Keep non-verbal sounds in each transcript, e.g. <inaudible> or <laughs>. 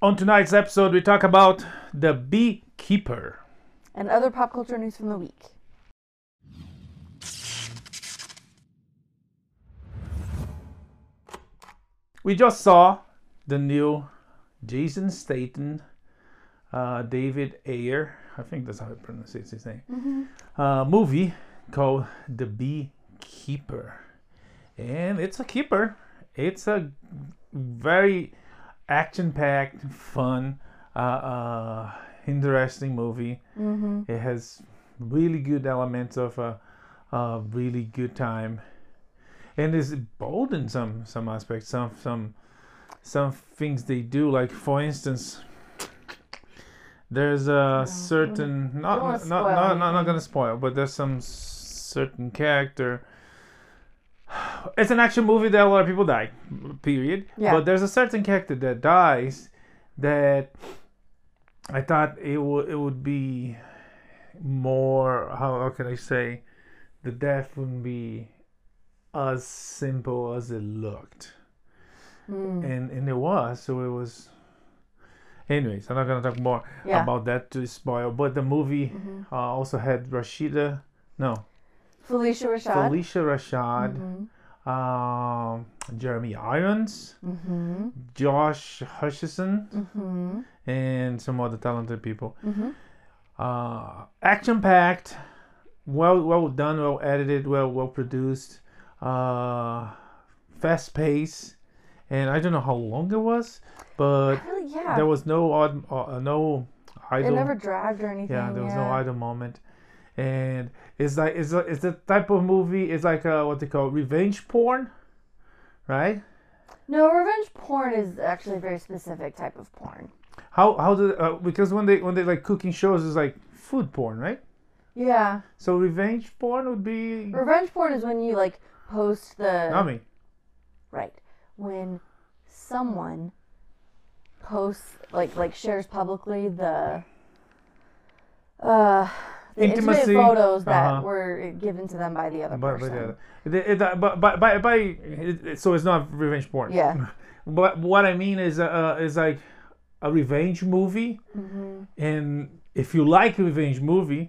On tonight's episode, we talk about the beekeeper. And other pop culture news from the week. We just saw the new Jason Statham, uh, David Ayer, I think that's how I pronounce his name, uh, movie called The Beekeeper. And it's a keeper. It's a very action packed, fun, uh, uh, interesting movie. It has really good elements of a, a really good time. And it's bold in some some aspects. Some some some things they do, like for instance, there's a certain not not, not, not not gonna spoil, but there's some certain character. <sighs> It's an action movie that a lot of people die, period. Yeah. But there's a certain character that dies that I thought it would it would be more how, how can I say the death wouldn't be as simple as it looked. Hmm. And and it was, so it was anyways, I'm not gonna talk more Yeah. about that to spoil. But the movie mm-hmm. uh, also had Rashida no Phylicia Rashad. Phylicia Rashad, mm-hmm. Um, Jeremy Irons, Josh Hutcherson, and some other talented people. Uh, action packed, well well done, well edited, well well produced, uh, fast pace, and I don't know how long it was, but Really, yeah. there was no odd uh, no it never dragged or anything. yeah, there was no idle moment, and it's like it's a, it's the type of movie. It's like uh what they call revenge porn, right? No, revenge porn is actually a very specific type of porn. How how do uh, because when they when they like cooking shows is like food porn, right? Yeah. So revenge porn would be Revenge porn is when you like post the not me. right when someone posts like like shares publicly the uh the intimate Intimacy, photos that uh-huh. were given to them by the other But but, person. but by by, by it, it- so it's not revenge porn. Yeah. <laughs> But what I mean is uh, uh is like a revenge movie, Mm-hmm. and if you like a revenge movie,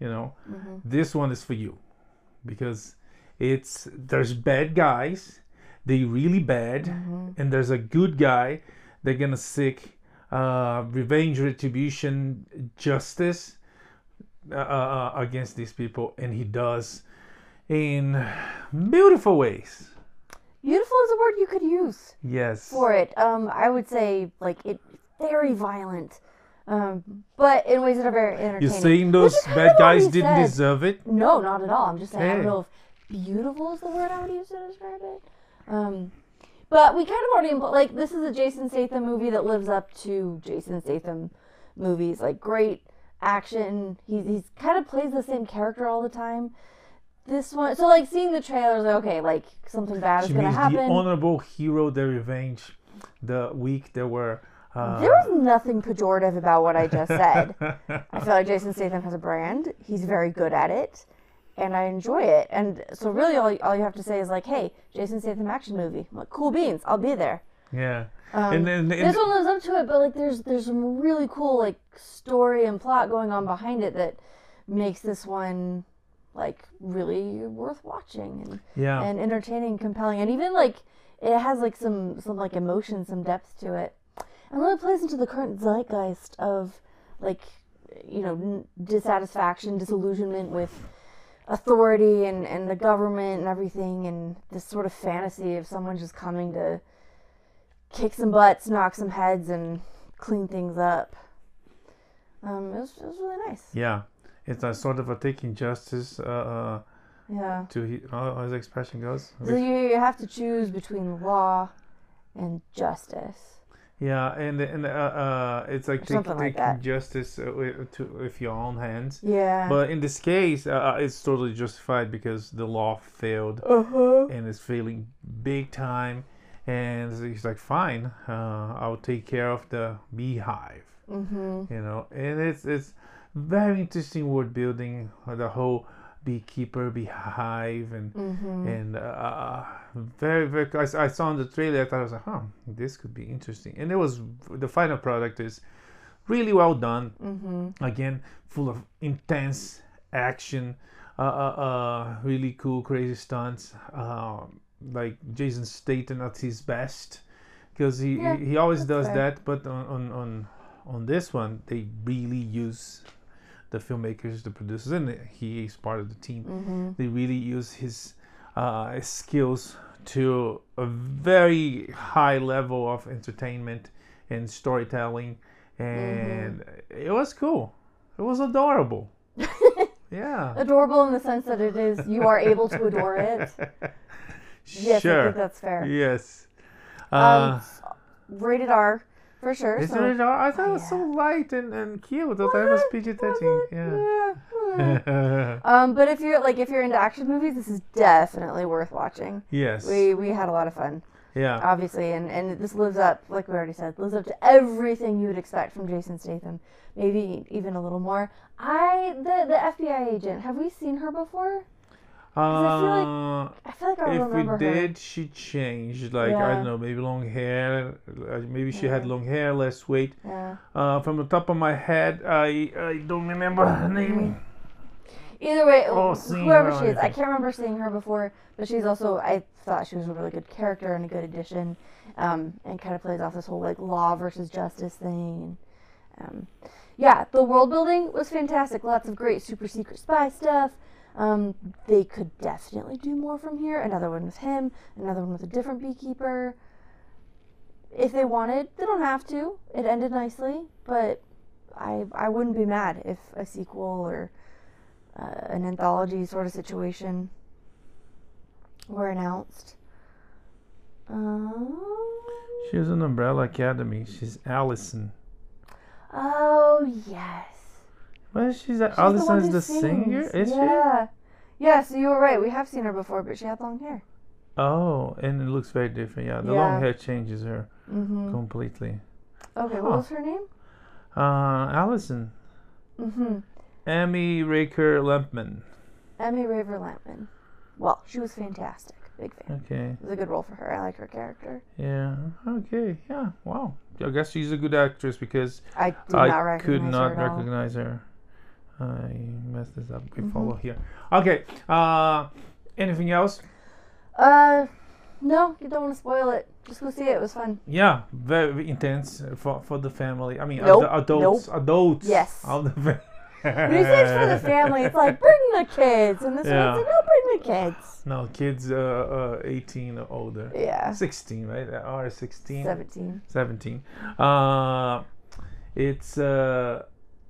you know, Mm-hmm. this one is for you because it's there's bad guys, they really bad, Mm-hmm. and there's a good guy. They're gonna seek uh, revenge, retribution, justice uh, uh, against these people, and he does in beautiful ways. Beautiful is a word you could use Yes. for it. Um, I would say like it very violent, um, but in ways that are very entertaining. You're saying those bad guys didn't said. deserve it? No, not at all. I'm just saying I don't know if beautiful is the word I would use to describe it. Um, but we kind of already impl- like this is a Jason Statham movie that lives up to Jason Statham movies. Like great action. He's he's kind of plays the same character all the time. This one, so like seeing the trailers, like, okay, like something bad is gonna means the happen. honorable hero, the revenge, the weak there were. Uh, There was nothing pejorative about what I just said. <laughs> I feel like Jason Statham has a brand. He's very good at it, and I enjoy it. And so, really, all, all you have to say is like, "Hey, Jason Statham action movie. I'm like, cool beans. I'll be there." Yeah. Um, and then this one lives up to it, but like, there's there's some really cool like story and plot going on behind it that makes this one like really worth watching and yeah. and entertaining, compelling, and even like it has like some some like emotion, some depth to it, and really plays into the current zeitgeist of like you know n- dissatisfaction, disillusionment with authority and and the government and everything, and this sort of fantasy of someone just coming to kick some butts, knock some heads, and clean things up. Um, it was, it was really nice. yeah. It's a sort of a taking justice uh, uh, Yeah. to he, how his expression goes. So you, you have to choose between law and justice. Yeah, and and uh, uh, it's like take, something like taking justice uh, to with your own hands. Yeah. But in this case, uh, it's totally justified because the law failed uh-huh. and it's failing big time. And he's like, fine, uh, I'll take care of the beehive. Mm-hmm. You know, and it's it's very interesting world building. uh, The whole beekeeper beehive and Mm-hmm. and uh, very very I saw in the trailer I thought I was like huh this could be interesting and it was the final product is really well done Mm-hmm. again full of intense action uh, uh, uh really cool crazy stunts um like Jason Statham at his best because he, Yeah, he always does fair. that but on, on on on this one they really use the filmmakers the producers and he is part of the team Mm-hmm. they really use his uh, skills to a very high level of entertainment and storytelling and it was cool it was adorable <laughs> yeah Adorable in the sense that it is you are able to adore it. <laughs> Yes, I sure think that's fair. yes Um, uh, Rated R for sure. is so- it I thought it was yeah. so light and, and cute. I thought it was PG thirteen. Yeah. Yeah. <laughs> um, but if you're like if you're into action movies, this is definitely worth watching. yes. We we had a lot of fun, yeah. obviously, and and this lives up, like we already said, lives up to everything you would expect from Jason Statham, maybe even a little more. I the the FBI agent. Have we seen her before? I feel like Uh, I feel like I if we remember her. did, she changed. Like I don't know, maybe long hair. uh, Maybe she had long hair, less weight. Yeah. Uh, from the top of my head, I I don't remember her name. Either way, Oh, whoever she is, I can't remember seeing her before, but she's also I thought she was a really good character and a good addition, um, and kind of plays off this whole like law versus justice thing. Um, yeah, the world building was fantastic. Lots of great super secret spy stuff. Um, they could definitely do more from here. Another one with him. Another one with a different beekeeper. If they wanted, they don't have to. It ended nicely, but I I wouldn't be mad if a sequel or uh, an anthology sort of situation were announced. Um, She was in Umbrella Academy. She's Allison. oh yes. Well, she's, the one Allison's who the, singer, is yeah. Yeah, so you were right. We have seen her before, but she had long hair. Oh, and it looks very different. Yeah, the Yeah. long hair changes her Mm-hmm. completely. Okay, Huh. what was her name? Uh, Allison, Mm-hmm. Amy Raker Lampman. Emmy Raver Lampman. Well, she was fantastic. Big fan. Okay. It was a good role for her. I like her character. Yeah. Okay. Yeah. Wow. I guess she's a good actress because I did I not recognize could not her recognize her. I messed this up. We Mhm. follow here. Okay. Uh, anything else? Uh, no, you don't want to spoil it. Just go see it. It was fun. Yeah. Very intense for for the family. I mean, Nope, ad- adults. Adults. Yes. Of the fa- When you say it's for the family, it's like bring the kids, and this Yeah. one's like no, bring the kids. No, kids uh, uh 18 or older. Yeah, 16, right? Or 16. seventeen. 17 uh it's uh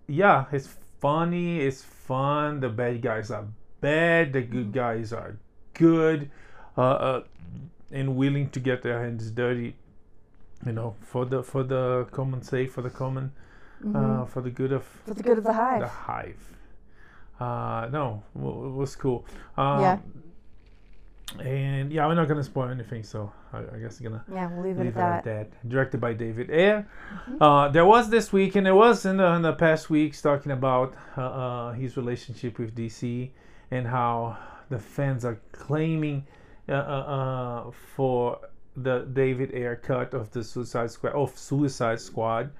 yeah it's funny it's fun the bad guys are bad the good guys are good uh, uh and willing to get their hands dirty you know for the for the common sake for the common uh for the good of For the good of the hive. the hive uh no w- it was cool um, Yeah. And yeah we're not gonna spoil anything so i, I guess we're gonna yeah, we'll leave it Leave at it that. at that. Directed by David Ayer. Uh, there was this week, and it was in the, in the past weeks, talking about uh, uh, his relationship with DC and how the fans are claiming uh, uh, uh, for the David Ayer cut of the Suicide Squad of Suicide Squad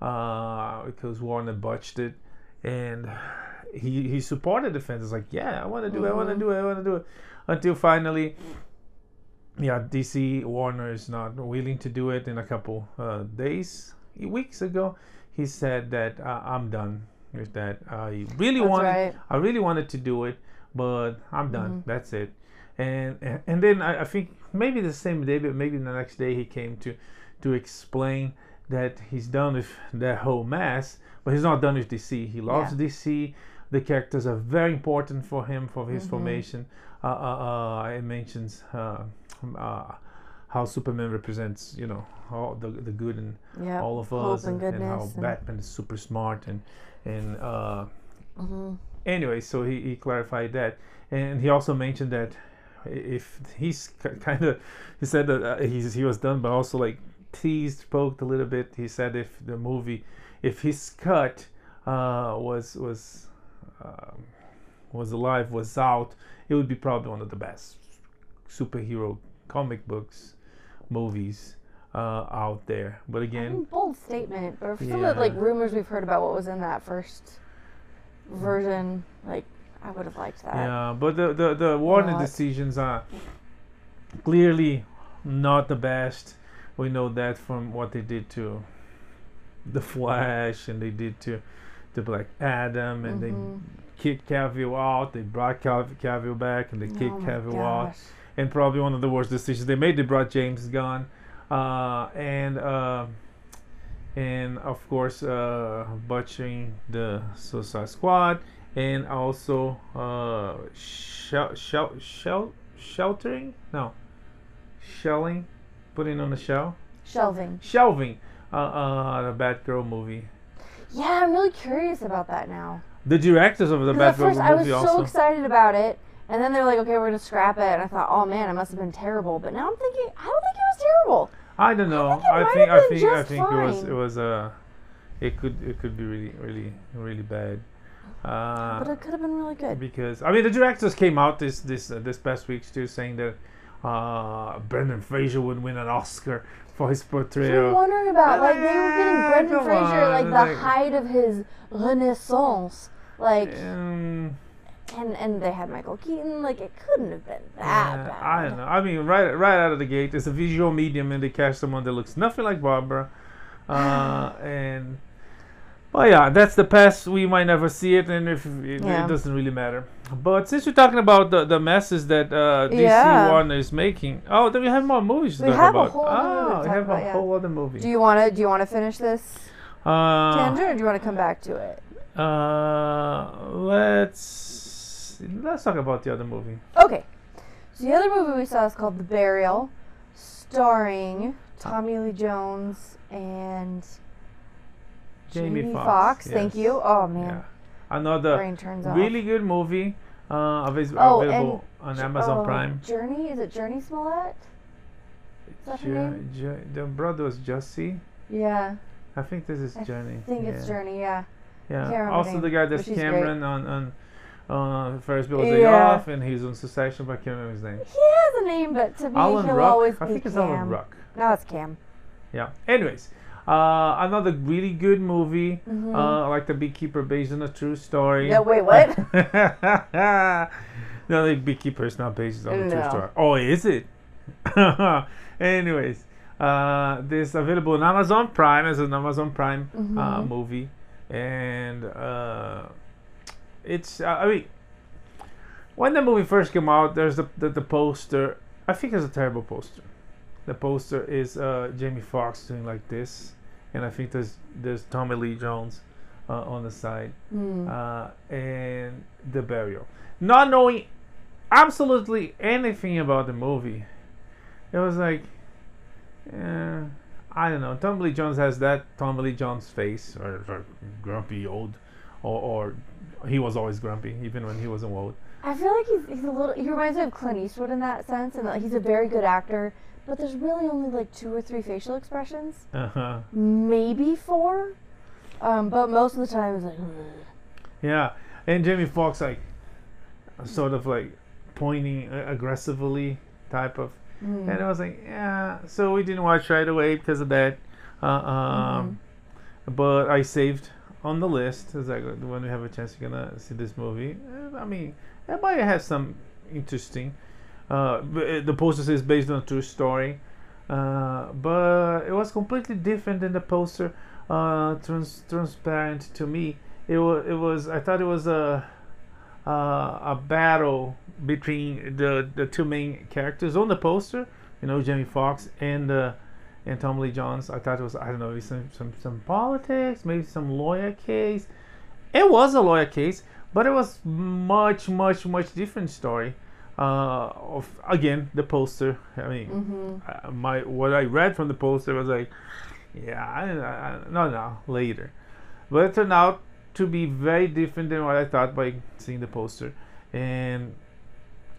uh, because Warner botched it, and he he supported the fans. It's like, yeah, I want to do it, I want to do it, I want to do it, until finally yeah, DC Warner is not willing to do it in a couple uh, days, weeks ago. He said that uh, I'm done with that. I really That's wanted, right. I really wanted to do it, but I'm done. That's it. And and- and then I, I think maybe the same day, but maybe the next day he came to to explain that he's done with that whole mess, but he's not done with DC. He loves Yeah. DC. The characters are very important for him for his Mhm. formation. Uh, uh, uh, it mentions uh, uh, how Superman represents, you know, all the the good in Yeah. all of us, and and, and how and- Batman is super smart and and uh, hmm anyway, so he, he clarified that, and he also mentioned that if he's kind of he said that uh, he's, he was done, but also like teased, poked a little bit. He said if the movie, if his cut uh, was was um, was alive was out, it would be probably one of the best superhero comic books, movies uh, out there. But again, bold statement. Or some of the like rumors we've heard about what was in that first version, like I would have liked that. yeah, but the the, the Warner decisions are clearly not the best. We know that from what they did to the Flash and they did to the Black Adam and Mhm. they kicked Cavill out. They brought Cav- Cavill back and they kicked oh Cavill out. and probably one of the worst decisions they made. They brought James Gunn, uh, and uh, and of course uh, butchering the Suicide Squad, and also uh, shel- shel- shel- sheltering no, shelling, putting on the shell, Shelving. shelving uh, uh, the Batgirl movie. Yeah, I'm really curious about that now. The directors of the Because at first I was movie so excited about it, and then they're like, "Okay, we're gonna scrap it," and I thought, "Oh man, it must have been terrible." But now I'm thinking, I don't think it was terrible. I don't know. I think it I think I think I think it was it was uh it could it could be really really really bad. Uh, But it could have been really good. because I mean the directors came out this this uh, this past week too saying that uh, Brendan Fraser would win an Oscar for his portrayal. I'm wondering about like they were getting Brendan Fraser like the like- height of his renaissance, like, Um, and and they had Michael Keaton. Like it couldn't have been that yeah, bad. I don't know. I mean, right right out of the gate, it's a visual medium, and they cast someone that looks nothing like Barbara, <sighs> uh, and. Well, yeah, that's the past. We might never see it, and if it, Yeah. it doesn't really matter. But since you're talking about the, the messes that uh, DC Yeah. Warner is making, oh, then we have more movies to We talk have a about. whole other movie oh, we have about, a yeah. whole other movie. Do you want to do you want to finish this uh, tangent, or do you want to come back to it? Uh, let's let's talk about the other movie. Okay. So the other movie we saw is called The Burial, starring Tommy Lee Jones and Jamie Jamie Foxx, Foxx. Thank you. Oh man, Yeah, another brain turns off. really good movie. Uh, Oh, on Amazon oh, Prime. Jurnee is it Jurnee Smollett? that her name? The brother was Jussie. Yeah, I think this is I Jurnee. I think it's. Jurnee. Yeah. Yeah. can't Also the guy that's great. Cameron on on uh, Ferris Bueller's Day Yeah. Off, and he's on Succession, but I can't remember his name. He has a name, but to me, Alan he'll Ruck. always I be think it's Cam. Alan Ruck. No, it's Cam. Yeah. Anyways, uh, another really good movie, Mhm. uh, like The Beekeeper, based on a true story. No, wait, what? <laughs> no, The Beekeeper is not based on a true story. Oh, is it? <laughs> Anyways, uh, this available on Amazon Prime as an Amazon Prime uh, Mhm. movie, and uh, it's. Uh, I mean, when the movie first came out, there's the, the the poster. I think it's a terrible poster. The poster is uh, Jamie Foxx doing like this, and I think there's there's Tommy Lee Jones uh, on the side, Hmm. uh, and the burial. Not knowing absolutely anything about the movie, it was like, eh, I don't know. Tommy Lee Jones has that Tommy Lee Jones face, or, or grumpy old, or, or he was always grumpy, even when he wasn't old. I feel like he's, he's a little. He reminds me of Clint Eastwood in that sense, and that he's a very good actor. But there's really only like two or three facial expressions, Uh huh. maybe four. Um, but most of the time, it's like. Yeah, and Jamie Foxx like sort of like pointing uh, aggressively type of, Hmm. and I was like, yeah. So we didn't watch right away because of that. Uh, um, But I saved on the list. as I like when we have a chance, you're gonna see this movie. Uh, I mean, it might have some interesting. Uh, uh, the poster says based on a true story, uh, but it was completely different than the poster. Uh, trans- transparent to me. It was. It was. I thought it was a uh, a battle between the the two main characters on the poster. You know, Jamie Foxx and uh, and Tom Lee Jones. I thought it was I don't know some some some politics, maybe some lawyer case. It was a lawyer case, but it was much much much different story. Uh, of again the poster. I mean, Mm-hmm. uh, my what I read from the poster was like, yeah, I, I, no, no, later, but it turned out to be very different than what I thought by seeing the poster, and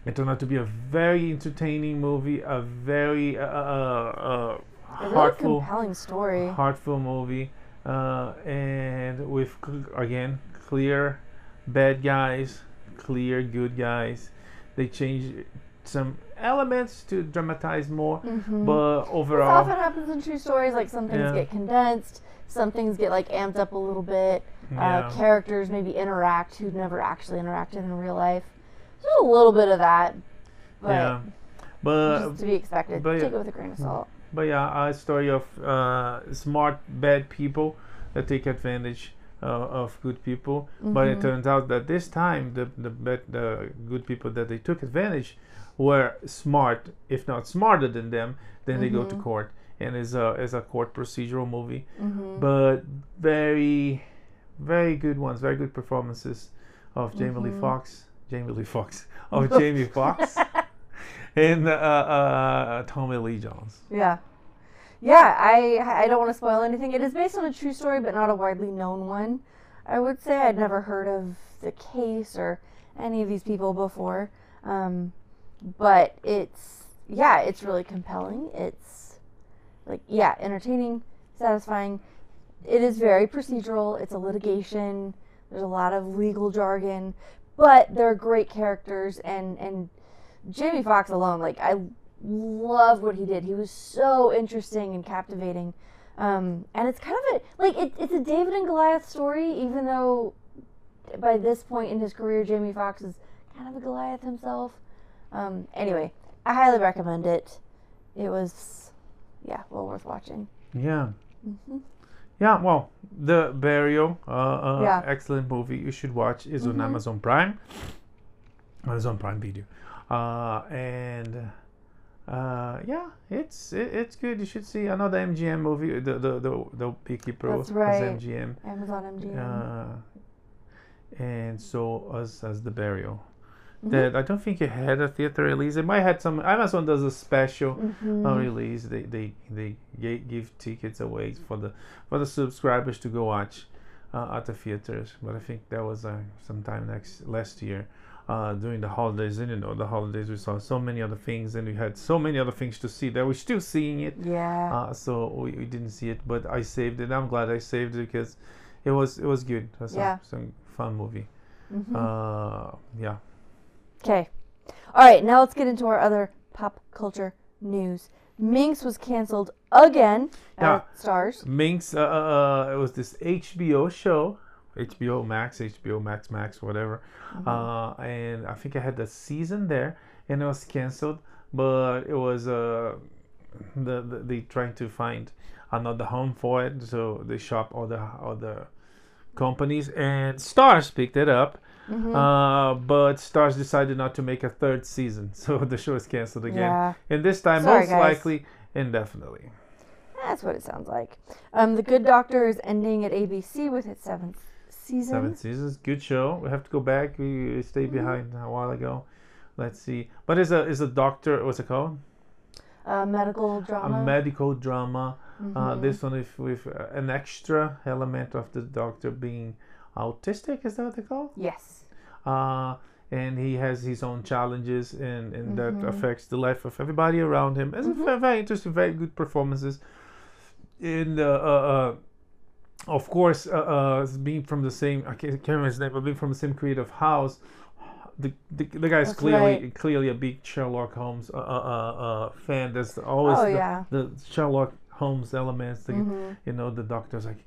it turned out to be a very entertaining movie, a very uh, uh, uh, A really heartful, compelling story. heartful movie, uh, and with again clear bad guys, clear good guys. They change some elements to dramatize more, Mhm. but This overall, often happens in true stories. Like some things Yeah. get condensed, some things get like amped up a little bit. Yeah, Uh, characters maybe interact who never actually interacted in real life. There's a little bit of that, but yeah. But just to be expected. but Take yeah. it with a grain of salt. But yeah, a story of uh, smart bad people that take advantage uh, of good people. But it Mhm. turns out that this time the the bad, the good people that they took advantage were smart, if not smarter than them. Then they go to Mhm. court, and is a is a court procedural movie. hmm But very, very good ones, very good performances of Jamie Lee Mhm. Fox, Jamie Lee Fox, <laughs> of Jamie Foxx, <laughs> and uh, uh, Tommy Lee Jones. Yeah. Yeah, I I don't want to spoil anything. It is based on a true story, but not a widely known one. I would say I'd never heard of the case or any of these people before. Um, but it's yeah, it's really compelling. It's like yeah, entertaining, satisfying. It is very procedural. It's a litigation. There's a lot of legal jargon, but they're great characters and and Jamie Foxx alone, like I loved what he did. He was so interesting and captivating. Um, and it's kind of a like it, it's a David and Goliath story, even though by this point in his career, Jamie Foxx is kind of a Goliath himself. Um, anyway, I highly recommend it. It was, yeah, well worth watching. Yeah. hmm Yeah, well, The Burial, uh, uh, Yeah. excellent movie. You should watch. is on Mhm. Amazon Prime. Amazon Prime Video, uh, and uh, yeah, it's it, it's good. You should see another MGM movie. The the the, the Beekeeper That's right. MGM, Amazon MGM. uh, and so as as The Burial. Mhm. That I don't think it had a theater release. It might had some. Amazon does a special Mhm. on release they they they give tickets away for the for the subscribers to go watch uh, at the theaters but i think that was uh, sometime next last year uh, during the holidays and you know the holidays we saw so many other things and we had so many other things to see that we're still seeing it Yeah. uh, so we, we didn't see it but i saved it i'm glad i saved it because it was it was good it was Yeah. some, some fun movie Mhm. uh yeah Okay. All right, now let's get into our other pop culture news. Minx was canceled again at Starz. Minx, uh, uh, uh, it was this HBO show, HBO Max, HBO Max Max, whatever. Uh, and I think I had the season there, and it was canceled. But it was uh, the, the they trying to find another home for it, so they shop all the all the companies, and Starz picked it up. Mhm. Uh, but Starz decided not to make a third season, <laughs> so the show is canceled again. Yeah, And this time, Sorry, most guys. likely, indefinitely. that's what it sounds like. Um, The Good Doctor is ending at ABC with its seventh season. Seven seasons, good show. We have to go back. We stayed Mm-hmm. behind a while ago. Let's see. But is a is a doctor? What's it called? A medical drama. A medical drama. Uh, Mhm. this one with with uh, an extra element of the doctor being autistic. Is that what they call? yes. Uh, and he has his own challenges, and and that Mhm. affects the life of everybody around him. It's Mhm. a ve- very interesting, very good performances. And uh, uh, uh, of course, uh, being from the same, I can't, can't remember his name, but being from the same creative house, the the, the guy's That's clearly right. clearly a big Sherlock Holmes uh, uh, uh, fan. There's always Oh the, yeah. the Sherlock Holmes elements. The, Mhm. You know, the doctor's like,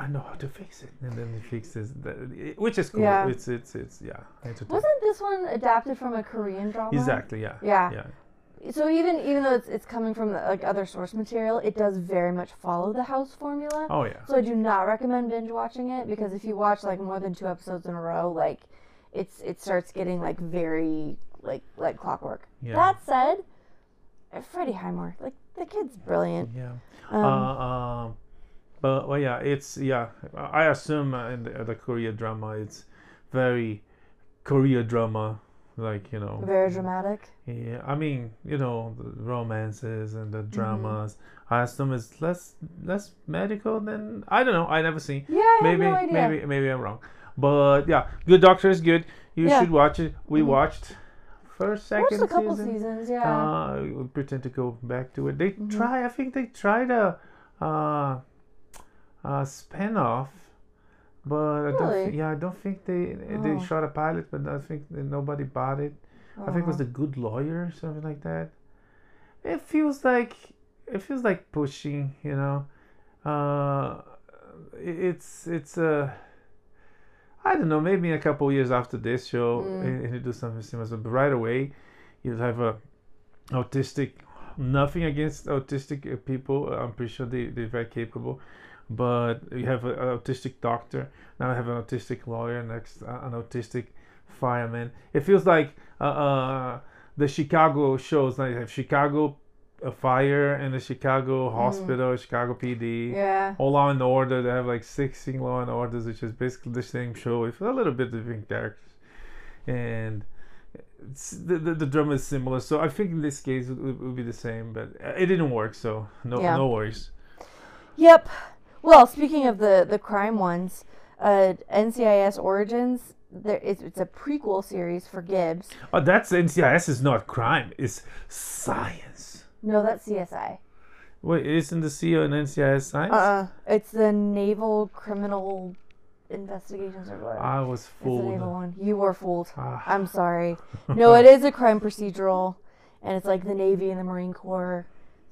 I know how to fix it, and then he fixes, the, which is cool. Yeah. It's it's it's yeah, entertaining. Wasn't this one adapted from a Korean drama? Exactly. Yeah. Yeah. Yeah. So even even though it's, it's coming from the, like other source material, it does very much follow the house formula. Oh yeah. So I do not recommend binge watching it because if you watch like more than two episodes in a row, like it's it starts getting like very like like clockwork. Yeah. That said, uh, Freddie Highmore, like the kid's brilliant. Yeah. Um, uh, um, but well, yeah, it's yeah. I assume in the, the Korea drama, it's very Korea drama, like you know. very dramatic. Yeah, I mean, you know, the romances and Mm-hmm. the dramas. I assume it's less less medical than I don't know. I never seen. Yeah, I maybe have no idea. maybe maybe I'm wrong. But yeah, Good Doctor is good. You Yeah. should watch it. We Mhm. watched first, second Watched a couple season. seasons, yeah. Uh, pretend to go back to it. They Mhm. try. I think they tried a uh, a spin-off but I don't. Really? Think, yeah, I don't think they they Oh. shot a pilot, but I think that nobody bought it. I think it was Oh. the Good Lawyer, or something like that. It feels like it feels like pushing, you know. Uh, it- it's it's uh, I don't know. Maybe in a couple of years after this show, Mm. and, you do something similar, but right away, you'll have a autistic. Nothing against autistic uh, people. I'm pretty sure they they're very capable, but you have an autistic doctor. Now I have an autistic lawyer. Next, uh, an autistic fireman. It feels like uh, uh, the Chicago shows. Like you have Chicago uh, Fire and the Chicago Hospital, Chicago PD. Yeah. All Law and Order. They have like 16 Law and Orders, which is basically the same show with a little bit different characters. And it's, the, the the drama is similar, so I think in this case it would, would be the same. But it didn't work, so no Yeah. no worries. Yep. Well, speaking of the the crime ones, uh, NCIS Origins. There, it's, it's a prequel series for Gibbs. Oh, that's NCIS is not crime. It's science. No, that's CSI. Wait, isn't the CEO an NCIS science? Uh, uh it's the Naval Criminal Investigations or whatever. I was fooled. it's the naval one. You were fooled. Ah. I'm sorry. <laughs> No, it is a crime procedural, and it's like the Navy and the Marine Corps.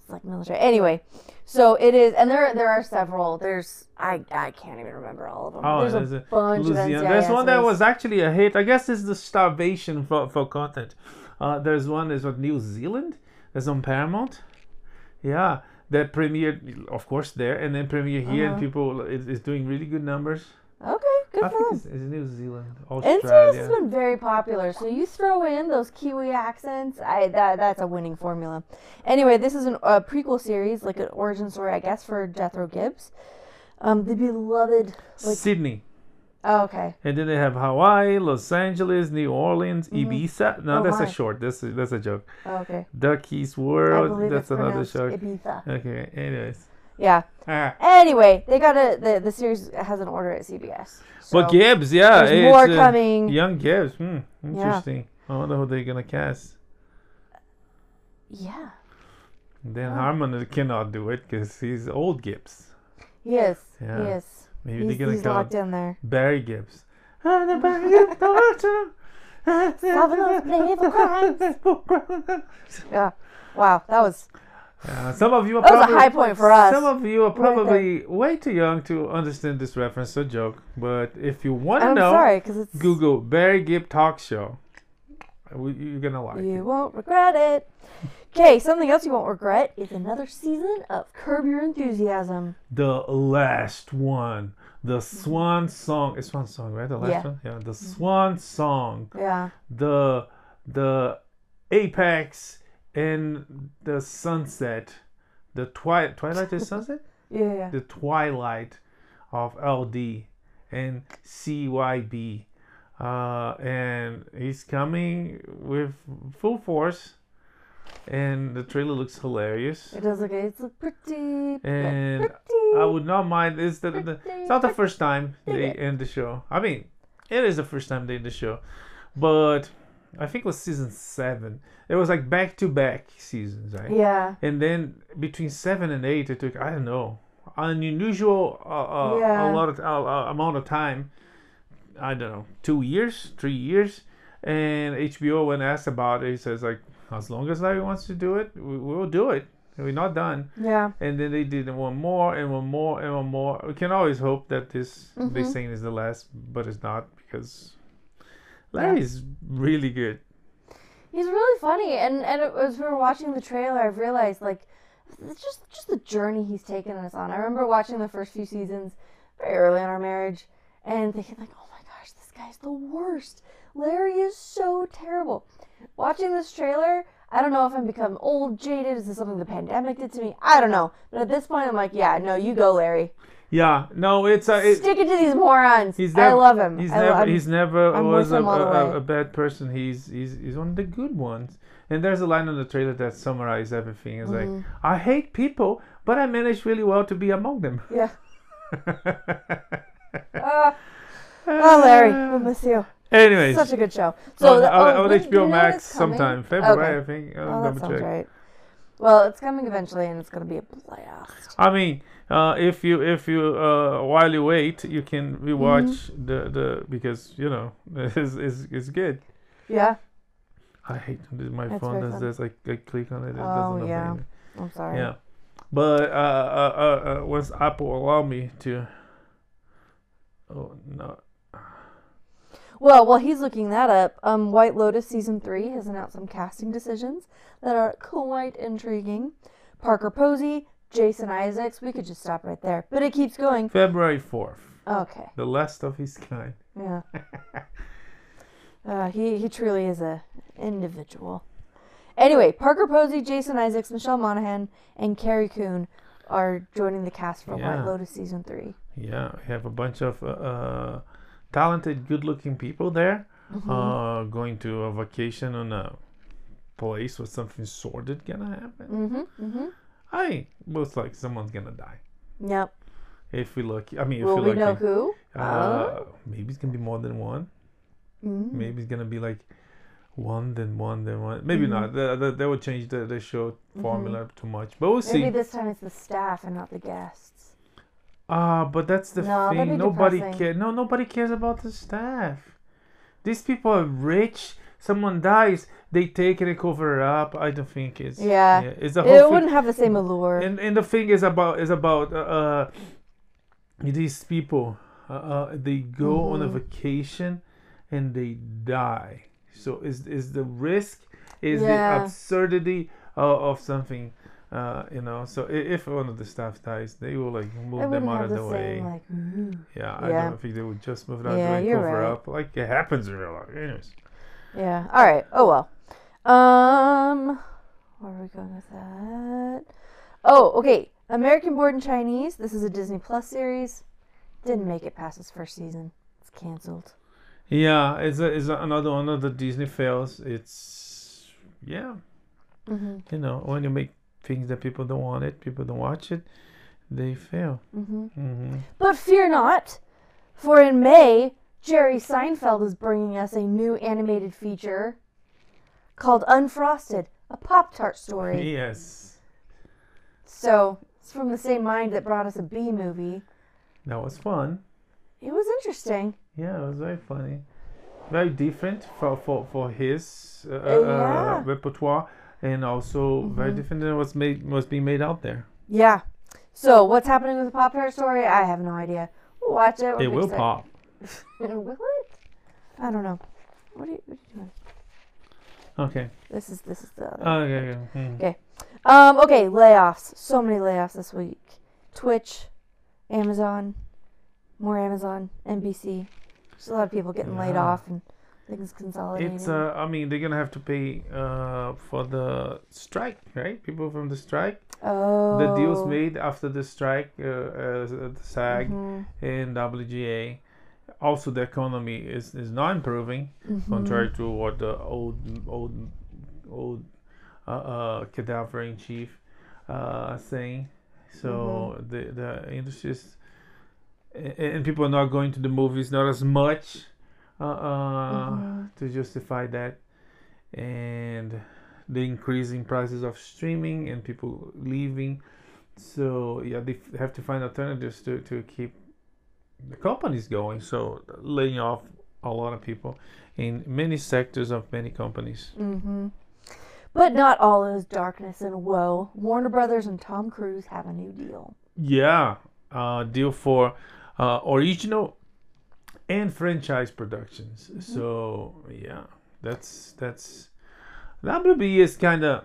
It's like military. Anyway, so it is, and there there are several. There's I I can't even remember all of them. Oh, there's, there's a a bunch Louisiana. of There's one that was actually a hit. I guess it's the starvation for, for content. Uh, there's one is what New Zealand. That's on Paramount. Yeah, that premiered, of course, there, and then premiered here, and Uh-huh. people is, is doing really good numbers. okay. Good I for think them. it's, it's New Zealand, Australia. has been very popular, so you throw in those Kiwi accents, I that that's a winning formula. Anyway, this is an, a prequel series, like an origin story, I guess, for Jethro Gibbs. Um, the beloved. Like, Sydney, oh, okay. and then they have Hawaii, Los Angeles, New Orleans, Ibiza. No, Oh, that's my. a short. That's a, that's a joke. Oh, okay. Ducky's World. That's it's another joke. Ibiza. Okay. Anyways. Yeah. Ah. Anyway, they got a the, the series has an order at CBS. So But Gibbs, yeah, there's it's, more uh, coming. Young Gibbs, hmm, interesting. I wonder who they're gonna cast. Yeah. Dan Harmon cannot do it because he's old Gibbs. Yes. Yeah. He. Maybe He's, they're gonna he's locked in there. Barry Gibbs. Ah, the Barry Gibbs doctor. <laughs> Solving those <laughs> naval crimes. Yeah. Wow, that was Some of you are That was a probably, high point for us. Some of you are Right probably way too young to understand this reference. or joke, but if you want to know, sorry because it's Google Barry Gibb talk show. You're gonna like you it. You won't regret it. Okay, something else you won't regret is another season of Curb Your Enthusiasm. the last one. The swan song. It's swan song, right? The last Yeah. one? Yeah, the swan song. Yeah. The the apex and the sunset. The twi- twilight is sunset? <laughs> Yeah. yeah. The twilight of LD and CYE. Uh, and he's coming with full force. And the trailer looks hilarious. It does look it's look pretty. And pretty. I would not mind. It's, the, the, it's not the first time they end the show. I mean, it is the first time they end the show, but I think it was season seven. It was like back to back seasons, right? Yeah. And then between seven and eight, it took I don't know an unusual uh, uh, Yeah. a lot of uh, uh, amount of time. I don't know, two years, three years. And HBO, when asked about it, he says like, as long as Larry wants to do it, we, will do it. We're not done Yeah. and then they did one more and one more and one more. We can always hope that this this Mhm. thing is the last, but it's not because Larry is really good. He's really funny, and and as we were watching the trailer, I've realized like it's just just the journey he's taken us on. I remember watching the first few seasons very early in our marriage, and thinking like, oh my gosh, this guy's the worst. Larry is so terrible. Watching this trailer, I don't know if I'm become old, jaded. Is this something the pandemic did to me? I don't know. But at this point, I'm like, yeah, no, you go, Larry. Yeah, no, it's uh, it, Stick it to these morons. he's I love him. He's I, never he's never I'm was a, him all the a, a bad person. He's he's he's one of the good ones. And there's a line on the trailer that summarizes everything. It's Mm-hmm. like I hate people, but I manage really well to be among them. yeah. Uh, <laughs> oh, Larry, we miss you. Anyways, Such a good show. So on, the, oh, on when- you HBO know Max sometime February, Okay. I think. I'll Oh, that sounds check. right. Well, it's coming eventually, and it's going to be a blast. I mean, uh, if you if you uh, while you wait, you can rewatch Mm-hmm. the the because you know <laughs> it's it's, it's good. Yeah. I hate my That's phone does this. I, I click on it. it Oh, doesn't yeah. it. I'm sorry. Yeah, but uh, uh, uh, uh, once Apple allow me to. Oh no! Well, while he's looking that up, um, White Lotus season three has announced some casting decisions that are quite intriguing. Parker Posey, Jason Isaacs. We could just stop right there, but it keeps going. February fourth, Okay. the last of his kind. Yeah. <laughs> Uh, he he truly is a individual. Anyway, Parker Posey, Jason Isaacs, Michelle Monaghan, and Carrie Coon are joining the cast for Yeah. White Lotus season three. Yeah, we have a bunch of uh, uh, talented, good-looking people there, Mm-hmm. uh, going to a vacation on a place where something sordid gonna happen. Mm-hmm. Mm-hmm. I most like someone's gonna die. Yep. If we lucky, I mean, if Will we we know who? uh, maybe it's gonna be more than one. Mhm. Maybe it's gonna be like one, then one, then one. Maybe Mm-hmm. not. That, the, they will change the, the show formula too much, but we'll see. Maybe this time it's the staff and not the guests. Ah, but that's the No, thing. Nobody cares. No, nobody cares about the staff. These people are rich. Someone dies, they take it and cover it up. I don't think it's Yeah. it's a It whole thing. wouldn't have the same allure. And and the thing is about is about uh, uh these people. Uh, uh, they go on a Mhm. vacation and they die. So is is the risk is Yeah. the absurdity of, of something. Uh, you know, so if one of the staff dies, they will like move them out of the the way. same like. ooh. Yeah, I Yeah. don't think they would just move it out Yeah, of the way and cover right. up like it happens in real life. Anyways, Yeah. All right. Oh well. Um, where are we going with that? Oh, okay. American Born in Chinese. This is a Disney Plus series. Didn't make it past its first season. It's canceled. yeah, it's a, it's another one of the Disney fails. It's yeah, Mm-hmm. you know, when you make things that people don't want it, people don't watch it, they fail. Mm-hmm. hmm But fear not, for in May, Jerry Seinfeld is bringing us a new animated feature called Unfrosted, a Pop Tart story. Yes, So it's from the same mind that brought us a Bee Movie. that was fun. It was interesting. Yeah, it was very funny, very different for for for his uh, Uh, yeah. uh, repertoire, and also very Mhm. different than what's made was being made out there. Yeah. So what's happening with the Pop Tart story? I have no idea. We'll watch it. We'll It will fix pop. <laughs> will it? I don't know. What are you, what are you doing? Okay. This is this is the other. Okay. okay. Hmm. Okay. Um, okay, layoffs. So many layoffs this week. Twitch, Amazon, more Amazon, NBC. There's a lot of people getting laid Yeah. off and things consolidating. It's uh, I mean, they're gonna have to pay uh for the strike, right? People from the strike. oh. The deals made after the strike, uh, uh the SAG Mhm, and WGA. Also, the economy is is not improving, mhm. contrary to what the old old old uh, uh cadaver in chief uh saying. So Mm-hmm. the the industry is, and people are not going to the movies not as much. Uh, uh, Mhm. to justify that and the increasing prices of streaming and people leaving so yeah they f- have to find alternatives to, to keep the company's going so laying off a lot of people in many sectors of many companies Mhm. But not all is darkness and woe. Warner Brothers and Tom Cruise have a new deal. yeah uh, deal for uh, original and franchise productions so yeah that's that's WB is kind of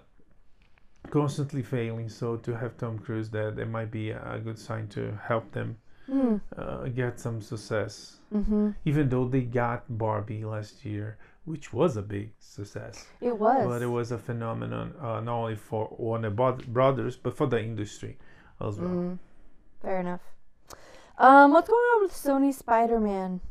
constantly failing so to have Tom Cruise there there might be a good sign to help them Mm. uh, get some success hmm even though they got Barbie last year which was a big success It was. but it was a phenomenon uh, not only for Warner Brothers but for the industry as well Mm. Fair enough. Um, what's going on with Sony Spider Man?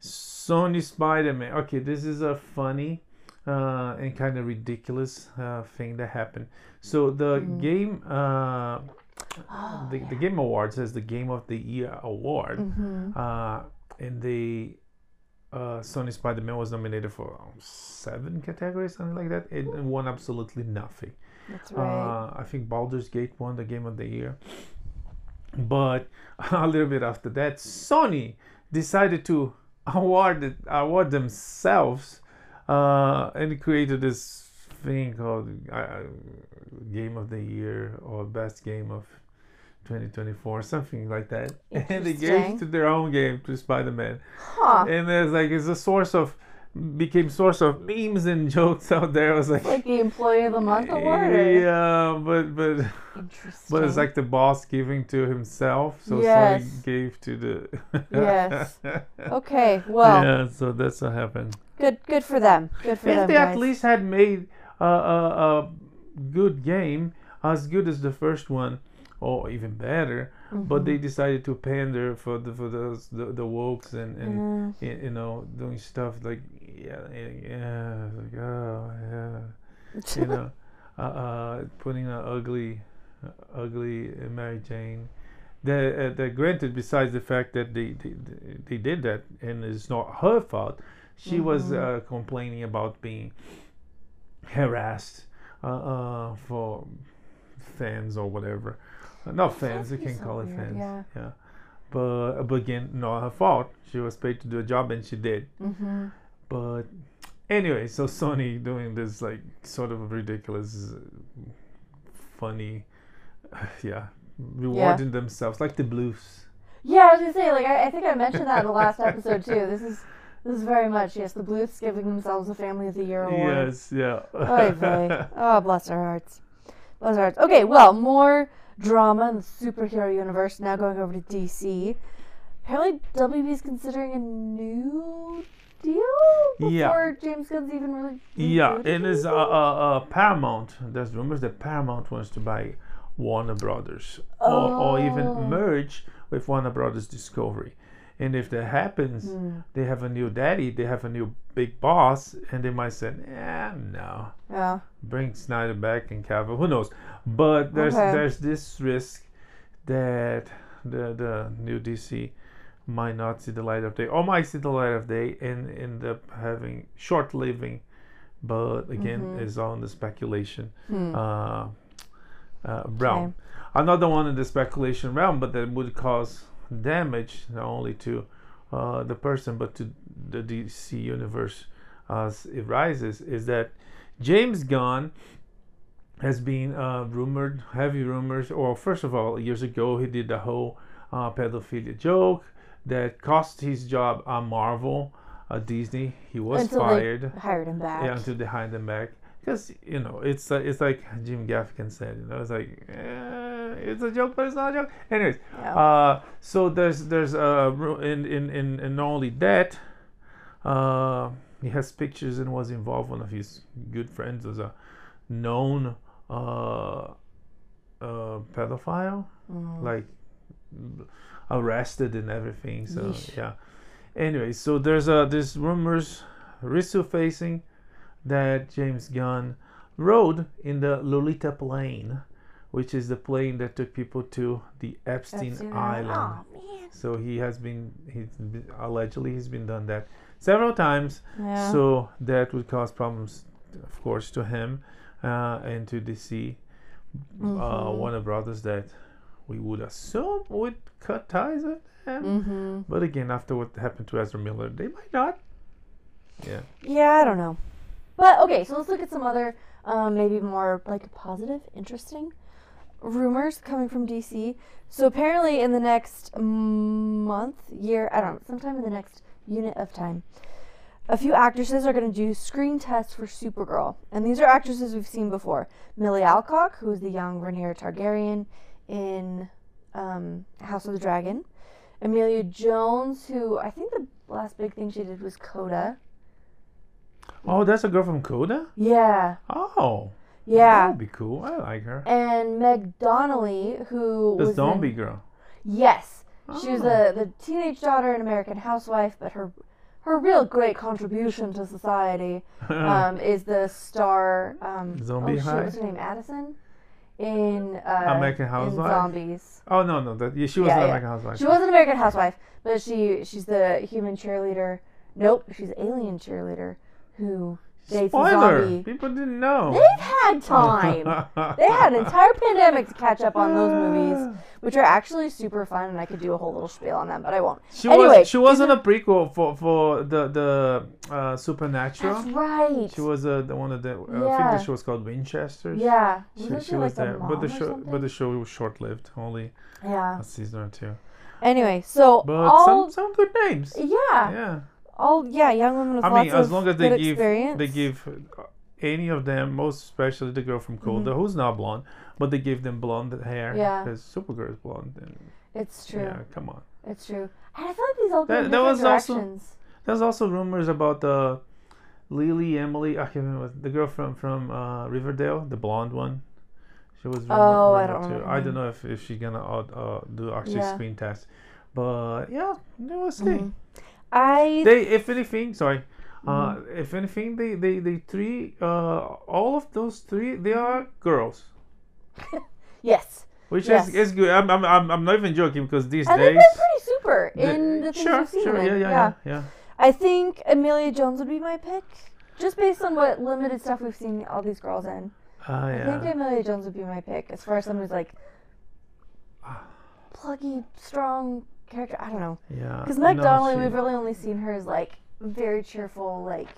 Sony Spider-Man. Okay, this is a funny uh, and kind of ridiculous uh, thing that happened. So the Mhm. game, uh, Oh, the, <gasps> the Game Awards has the Game of the Year award, hmm uh, and the uh, Sony Spider-Man was nominated for um, seven categories, something like that, and it won absolutely nothing. That's right. Uh, I think Baldur's Gate won the Game of the Year. but <laughs> a little bit after that, Sony decided to <laughs> award it, award themselves uh, and created this thing called uh, Game of the Year or Best Game of 2024, something like that. <laughs> And they gave to their own game to Spider-Man, Huh. and it's like it's a source of became source of memes and <laughs> jokes out there. I was like, Like the Employee of the Month award. yeah, but but <laughs> but it's like the boss giving to himself, so Yes. Sony gave to the. Yes. Okay. Well, yeah, so that's what happened. good. Good for them. Good for If them, they guys. at least had made a, a, a good game, as good as the first one, or even better, but Mm-hmm. they decided to pander for the for those the, the wokes and and Mm. y- you know doing stuff like yeah yeah, yeah like oh yeah you know <laughs> uh, uh putting an ugly ugly Mary Jane. The, uh, the granted, besides the fact that they, they they did that and it's not her fault, she was Mhm. uh, complaining about being harassed uh, uh, for fans or whatever. Not fans, you can so call it weird, fans. yeah. But, but again, not her fault. She was paid to do a job and she did. Mm-hmm. But anyway, so Sony doing this like sort of ridiculous, funny, <laughs> yeah, rewarding themselves like the Bluths. Yeah, I was gonna say, like, I, I think I mentioned that in the last episode too. This is this is very much yes, the Bluths giving themselves a Family of the Year award. Yes, yeah. Oy vey. <laughs> Oh, bless our hearts. Bless our hearts. Okay, well, more drama in the superhero universe. Now going over to DC. Apparently, WB is considering a new deal before Yeah. James Gunn's even really. Yeah, it is uh, uh, uh, Paramount. There's rumors that Paramount wants to buy Warner Brothers or, or Oh. even merge with Warner Brothers Discovery. And if that happens, Hmm. they have a new daddy, they have a new big boss, and they might say, "Yeah, no, Yeah. bring Snyder back and Cavill. Who knows?" But there's Okay. there's this risk that the the new DC might not see the light of day, or might see the light of day and end up having short living. But again, Mhm. it's all in the speculation Hmm. uh, uh, realm. Okay. Another one in the speculation realm, but that would cause damage not only to uh, the person but to the DC universe as it rises, is that James Gunn has been uh, rumored, heavy rumors, or first of all, years ago he did the whole uh, pedophilia joke that cost his job at Marvel, uh, Disney. He was Until fired. hired him back. Yeah, until they hired him back. Because you know, it's uh, it's like Jim Gaffigan said. You know, it's like eh, it's a joke, but it's not a joke. Anyways, Yeah. uh, so there's there's uh in in in and not only that, uh, he has pictures and was involved. One of his good friends was a known uh, uh pedophile, Mm. like arrested and everything. So Yeesh. yeah. Anyway, so there's uh there's rumors resurfacing that James Gunn rode in the Lolita plane, which is the plane that took people to the Epstein, Epstein Island. Oh. So he has been he's been, allegedly he's been done that several times. Yeah. So that would cause problems, of course, to him uh, and to DC, uh, Mhm. Warner Brothers that we would assume would cut ties with them. Mm-hmm. But again, after what happened to Ezra Miller, they might not. Yeah. Yeah, I don't know. But okay, so let's look at some other, um, maybe more like positive, interesting rumors coming from DC. So apparently, in the next month, year, I don't know, sometime in the next unit of time, a few actresses are going to do screen tests for Supergirl, and these are actresses we've seen before: Millie Alcock, who is the young Rhaenyra Targaryen in um, House of the Dragon. Emilia Jones, who I think the last big thing she did was Coda. Oh, that's a girl from Coda. Yeah, Oh. Yeah. That'd be cool. I like her. And Meg Donnelly, who The was zombie in, girl. yes, she was Oh. the the teenage daughter in American Housewife, but her her real great contribution to society <laughs> um, is the star. Um, Zombie oh, shit, High? what's her name? Addison. In uh, American in Housewife? Zombies. oh no, no, that yeah, she was Yeah, yeah. American Housewife. She was an American Housewife, but she she's the human cheerleader. Nope, she's alien cheerleader who dates a Spoiler! People didn't know. They've had time. they had an entire pandemic to catch up on those movies, which are actually super fun, and I could do a whole little spiel on them, but I won't. She Anyway, was she wasn't a prequel for for the the uh, Supernatural. That's right. She was uh, the one of the. Uh, I think the show was called Winchesters. Yeah. She, she she, was like, there, but the show something? but the show was short lived, only Yeah. a season or two. Anyway, so But all some some good names. yeah, Yeah, all yeah, young women with I lots mean, as of long as they good give experience. they give any of them, most especially the girl from Coda, who's not blonde, but they give them blonde hair. Mm-hmm. Yeah. because Supergirl is blonde. And, It's true. Yeah, come on. It's true. And I feel like these all go That- in that different was also- directions. There's also rumors about the Lily Emily. I can't remember the girl from from uh, Riverdale, the blonde one. She was. rumored- Oh, I don't too. remember I her don't know if, if she's gonna uh, uh, do actually Yeah. screen test, but yeah, we'll see. Mhm. I They, if anything, sorry. Uh, Mm-hmm. if anything, they, they, they three, uh, all of those three, they are girls, <laughs> yes, which Yes. is, is good. I'm, I'm, I'm, I'm not even joking because these I think days, they're pretty super in the things sure, we've seen sure, them yeah, yeah, yeah, yeah. I think Emilia Jones would be my pick, just based on what limited stuff we've seen all these girls in. Ah, I think. Emilia Jones would be my pick as far as someone who's like pluggy, strong character. I don't know. yeah. Because Meg No, Donnelly, she- we've really only seen her as like very cheerful, like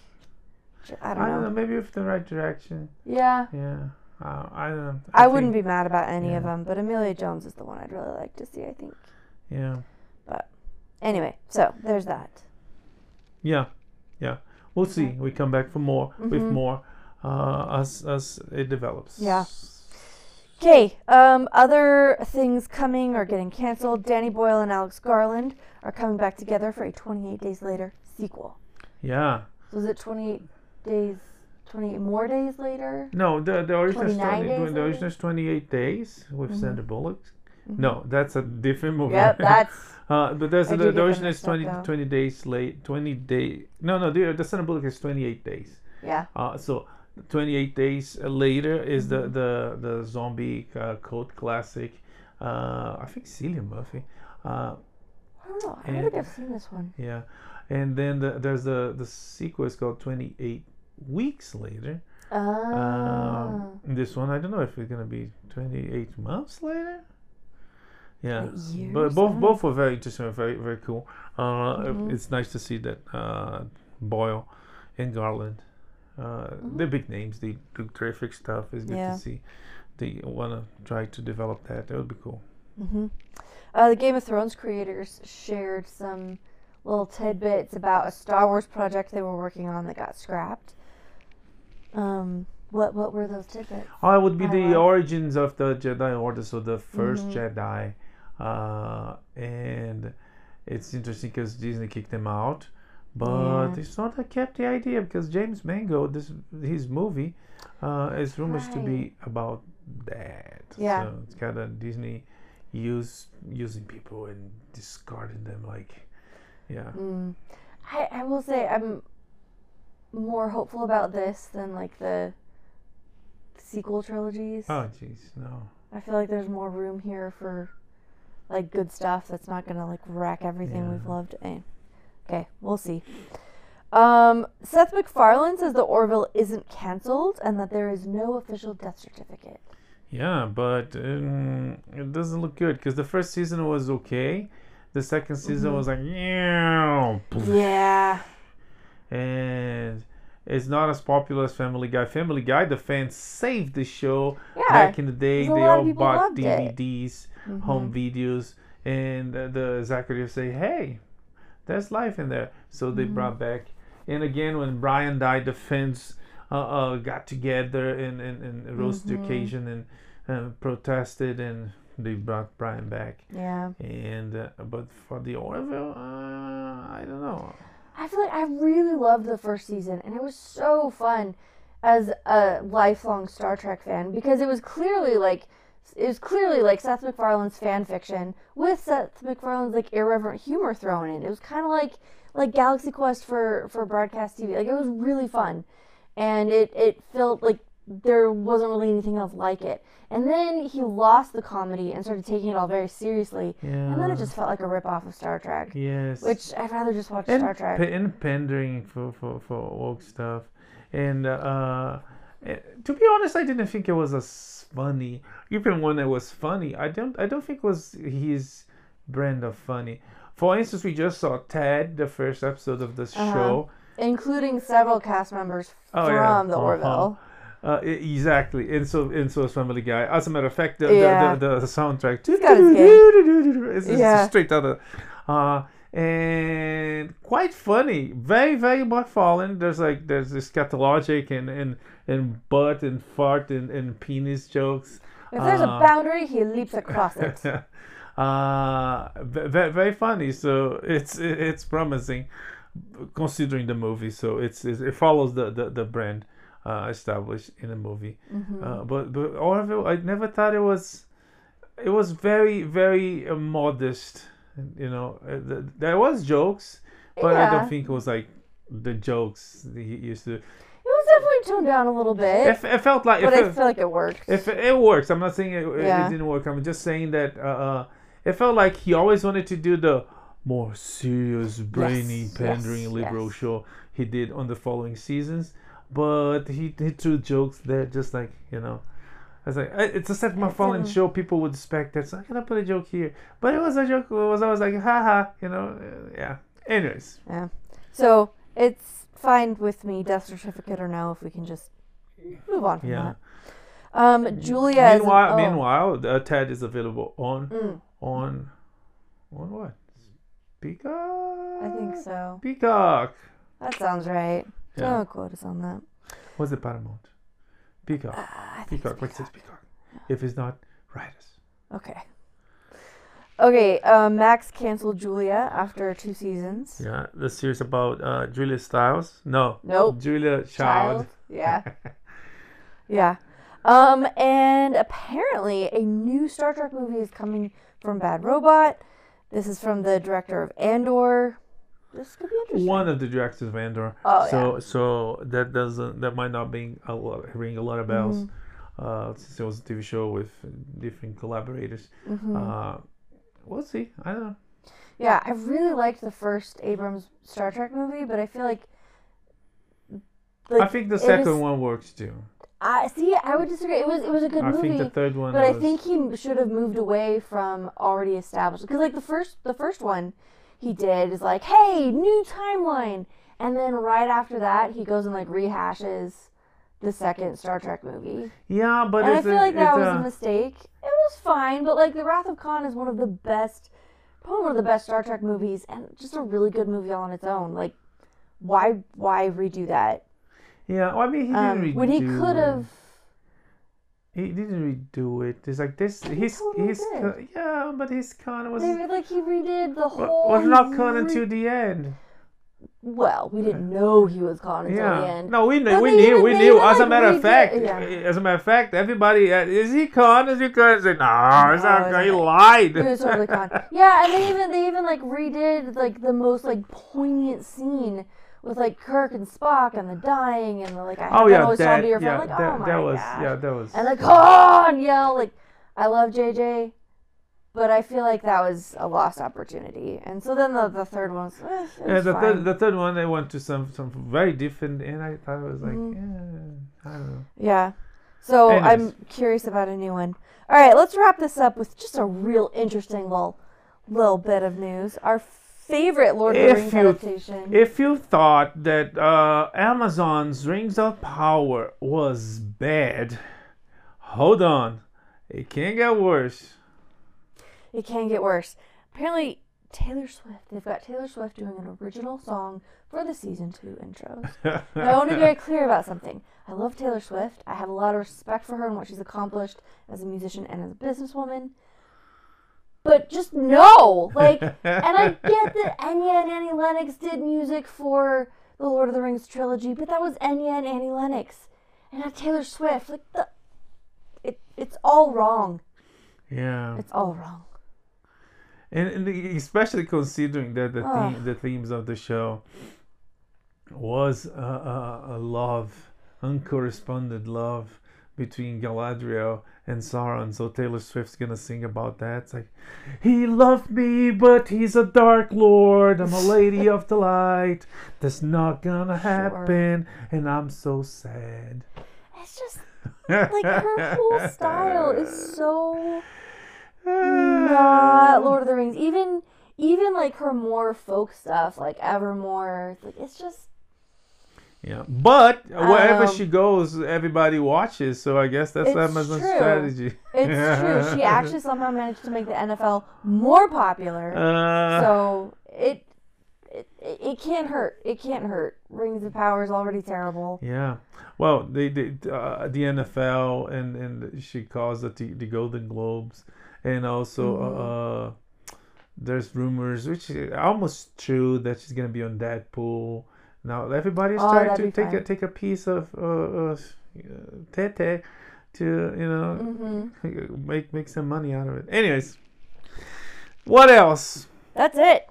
I don't I know. don't know, maybe with the right direction. Yeah, Yeah. Uh, I don't know. I, wouldn't be mad about any of them, but Emilia Jones is the one I'd really like to see. I think. Yeah. But Anyway, so there's that. Yeah. Yeah. We'll see. We come back for more with Mhm. more uh, as as it develops. Yeah. Okay, um, other things coming or getting canceled. Danny Boyle and Alex Garland are coming back together for a 28 Days Later sequel. Yeah. So is it 28 days, 28 more days later? No, the the original is 29 20, days the original is 28 days with Mhm. Sandra Bullock. Mhm. No, that's a different movie. Yep, <laughs> that's uh, but there's the, the original is 20, 20 days late. 20 day. No, no, the the Sandra Bullock is 28 days. yeah. Uh, so 28 days later is Mm-hmm. the the the zombie uh, cult classic. Uh, I think Cillian Murphy. Uh, I don't know. I don't think I've seen this one. yeah, and then the, there's the the sequel is called 28 weeks later. Ah. Um, this one I don't know if it's gonna be 28 months later. Yeah, years? but both both were very interesting, very very cool. Uh, Mhm. It's nice to see that uh, Boyle and Garland, uh, they're big names. They do terrific stuff. It's good Mm-hmm. Yeah. to see. They want to try to develop that. That would be cool. hmm Uh, the Game of Thrones creators shared some little tidbits about a Star Wars project they were working on that got scrapped. Um, what what were those tidbits? Oh, it would be I the love- origins of the Jedi Order, so the 1st Mhm. Jedi, uh, and it's interesting because Disney kicked them out, but Yeah. sort of kept the idea because James Mangold, this his movie, uh, is rumored to be about that. Yeah. So it's kind of Disney use using people and discarding them like, yeah. Mm. I, I will say I'm more hopeful about this than like the sequel trilogies. Oh jeez, no. I feel like there's more room here for like good stuff that's not gonna like wreck everything we've loved. Eh. Okay, we'll see. Um, Seth MacFarlane says the Orville isn't canceled and that there is no official death certificate. Yeah, but um, it doesn't look good because the first season was okay. The second season Mhm. was like, yeah, Yeah. and it's not as popular as Family Guy. Family Guy, the fans saved the show Yeah. back in the day. They all bought it. DVDs, home videos, and uh, the executives say, "Hey, there's life in there." So they Mhm. brought back. And again, when Brian died, the fans uh, uh, got together and, and, and rose to the occasion and uh, protested, and they brought Brian back. Yeah. And uh, but for the Orville, uh, I don't know. I feel like I really loved the first season, and it was so fun as a lifelong Star Trek fan because it was clearly like it was clearly like Seth MacFarlane's fan fiction with Seth MacFarlane's like irreverent humor thrown in. It was kind of like like Galaxy Quest for for broadcast TV. Like it was really fun, and it it felt like there wasn't really anything else like it. And then he lost the comedy and started taking it all very seriously, Yeah. and then it just felt like a rip off of Star Trek. yes. Which I'd rather just watch and, Star Trek. pa- and pandering for, for, for woke stuff. and uh, to be honest, I didn't think it was as funny. Even when it was funny, I don't I don't think it was his brand of funny. For instance, we just saw Ted, the first episode of this Uh-huh. show. including several cast members Oh, from yeah. the Uh-huh. Orville. Uh, exactly, and so and so is Family Guy. As a matter of fact, the Yeah. the, the, the soundtrack got his it's, it's Yeah. straight out of, uh, and quite funny. Very very much fallen. There's like there's this scatologic and and and butt and fart and, and penis jokes. If there's a Uh, boundary, he leaps across it. <laughs> uh, very, very funny. So it's it's promising, considering the movie. So it's, it's it follows the the, the brand uh, established in the movie. Mm-hmm. Uh, but but Orville, I never thought it was. It was very very uh, modest. You know, uh, th- there was jokes, but I don't think it was like the jokes he used to. It was definitely toned down a little bit, It, it felt like. but it I feel like it worked. if it, it works, I'm not saying it, it- Yeah. it didn't work. I'm just saying that uh, uh, it felt like he always wanted to do the more serious, brainy, Yes, pandering, yes, liberal yes. show he did on the following seasons. But he, he threw jokes there, just like you know. I was like, "Eh, it's a Seth MacFarlane didn't- show. People would expect that. So I'm gonna put a joke here, but it was a joke. It was always like, haha, you know. uh, yeah. Anyways, Yeah. So it's fine with me, death certificate or no, if we can just move on from yeah. that. Um, Julia is. Meanwhile, oh, meanwhile, uh, Ted is available on mm, on on what? Peacock. I think so. Peacock. That sounds right. Yeah. Don't quote us on that. What's the Paramount? Peacock. Think Peacock. Like says Peacock. If it's not, write us. Okay. Okay, uh, Max canceled Julia after two seasons. Yeah, the series about uh, Julia Stiles. No. Nope. Julia Child. Yeah. <laughs> yeah. Um, and apparently a new Star Trek movie is coming from Bad Robot. This is from the director of Andor. This could be interesting. One of the directors of Andor. Oh, so so that doesn't that might not be a lot, ring a lot of bells. Mm-hmm. Uh, since it was a TV show with different collaborators. Mm-hmm. Uh, we'll see. I don't know. Yeah, I really liked the first Abrams Star Trek movie, but I feel like, I think the second is- one works too. I see. I would disagree. It was it was a good I movie. think the third one. But I think he should have moved away from already established because like the first the first one he did is like hey new timeline and then right after that he goes and like rehashes the second Star Trek movie Yeah, but and I feel a- like that was a- a mistake. It was fine, but like the Wrath of Khan is one of the best, probably one of the best Star Trek movies and just a really good movie all on its own. Like why why redo that Yeah, well, I mean, he um, didn't redo when he could have He didn't redo it. It's like this. He He's totally he's did. yeah, but his Khan was they, like he redid the whole was not Khan until the end. Well, we didn't know he was Khan until the end. no, we knew, we knew, we knew. As a matter of fact, yeah. as a matter of fact, everybody uh, is he Khan? Is he Khan? Said, no, it's not. Khan. He lied. He was totally Khan. <laughs> Yeah, and they even they even like redid like the most like poignant scene with like Kirk and Spock and the dying and the like I oh yeah, always that, your yeah. Like, that, oh my that was gosh. yeah, that was. And the Khan yell like I love JJ, but I feel like that was a lost opportunity. And so then the, the third one was, eh, yeah, the fine. third, the third one they went to some some very different, and I thought it was like, Mhm. yeah, I don't know. Yeah. So Anyways. I'm curious about a new one. All right, let's wrap this up with just a real interesting little little bit of news. Our favorite Lord of the Rings you- adaptation. If you thought that uh, Amazon's Rings of Power was bad, hold on, it can get worse. It can get worse. Apparently, Taylor Swift. They've got Taylor Swift doing an original song for the season two intros. Now, I want to be very clear about something. I love Taylor Swift. I have a lot of respect for her and what she's accomplished as a musician and as a businesswoman. But just no, like, <laughs> and I get that Enya and Annie Lennox did music for the Lord of the Rings trilogy, but that was Enya and Annie Lennox, and not Taylor Swift. Like the, it, it's all wrong. yeah, It's all wrong. and, and especially considering that the theme, the themes of the show was uh, uh, a love, uncorresponded love between Galadriel and Sauron. So Taylor Swift's gonna sing about that. It's like, he loved me, but he's a dark lord. I'm a <laughs> lady of the light. That's not gonna happen, and I'm so sad. It's just like her whole <laughs> style is so not <sighs> Lord of the Rings. Even even like her more folk stuff, like Evermore. Like it's just Yeah, but wherever Um, she goes, everybody watches. So I guess that's Amazon's true. strategy. it's <laughs> true. She actually somehow managed to make the NFL more popular. Uh, so it, it it it can't hurt. It can't hurt. Rings of Power is already terrible. yeah. Well, they, they uh, the NFL and and she calls it the, the Golden Globes, and also Mm-hmm. uh, there's rumors, which is almost true, that she's gonna be on Deadpool. Now everybody's Oh, trying to take a take a piece of uh, uh, Tete to you know hmm <laughs> make make some money out of it. Anyways, what else? That's it.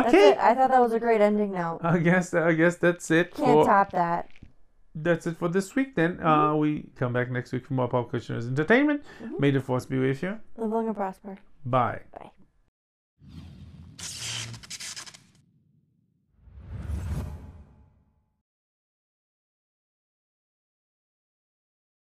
That's Okay, it. I thought that was a great ending note. I guess I guess that's it Can't for top that. that's it for this week. Then uh, we come back next week for more pop culture entertainment. May the force be with you. Live long and prosper. Bye. Bye.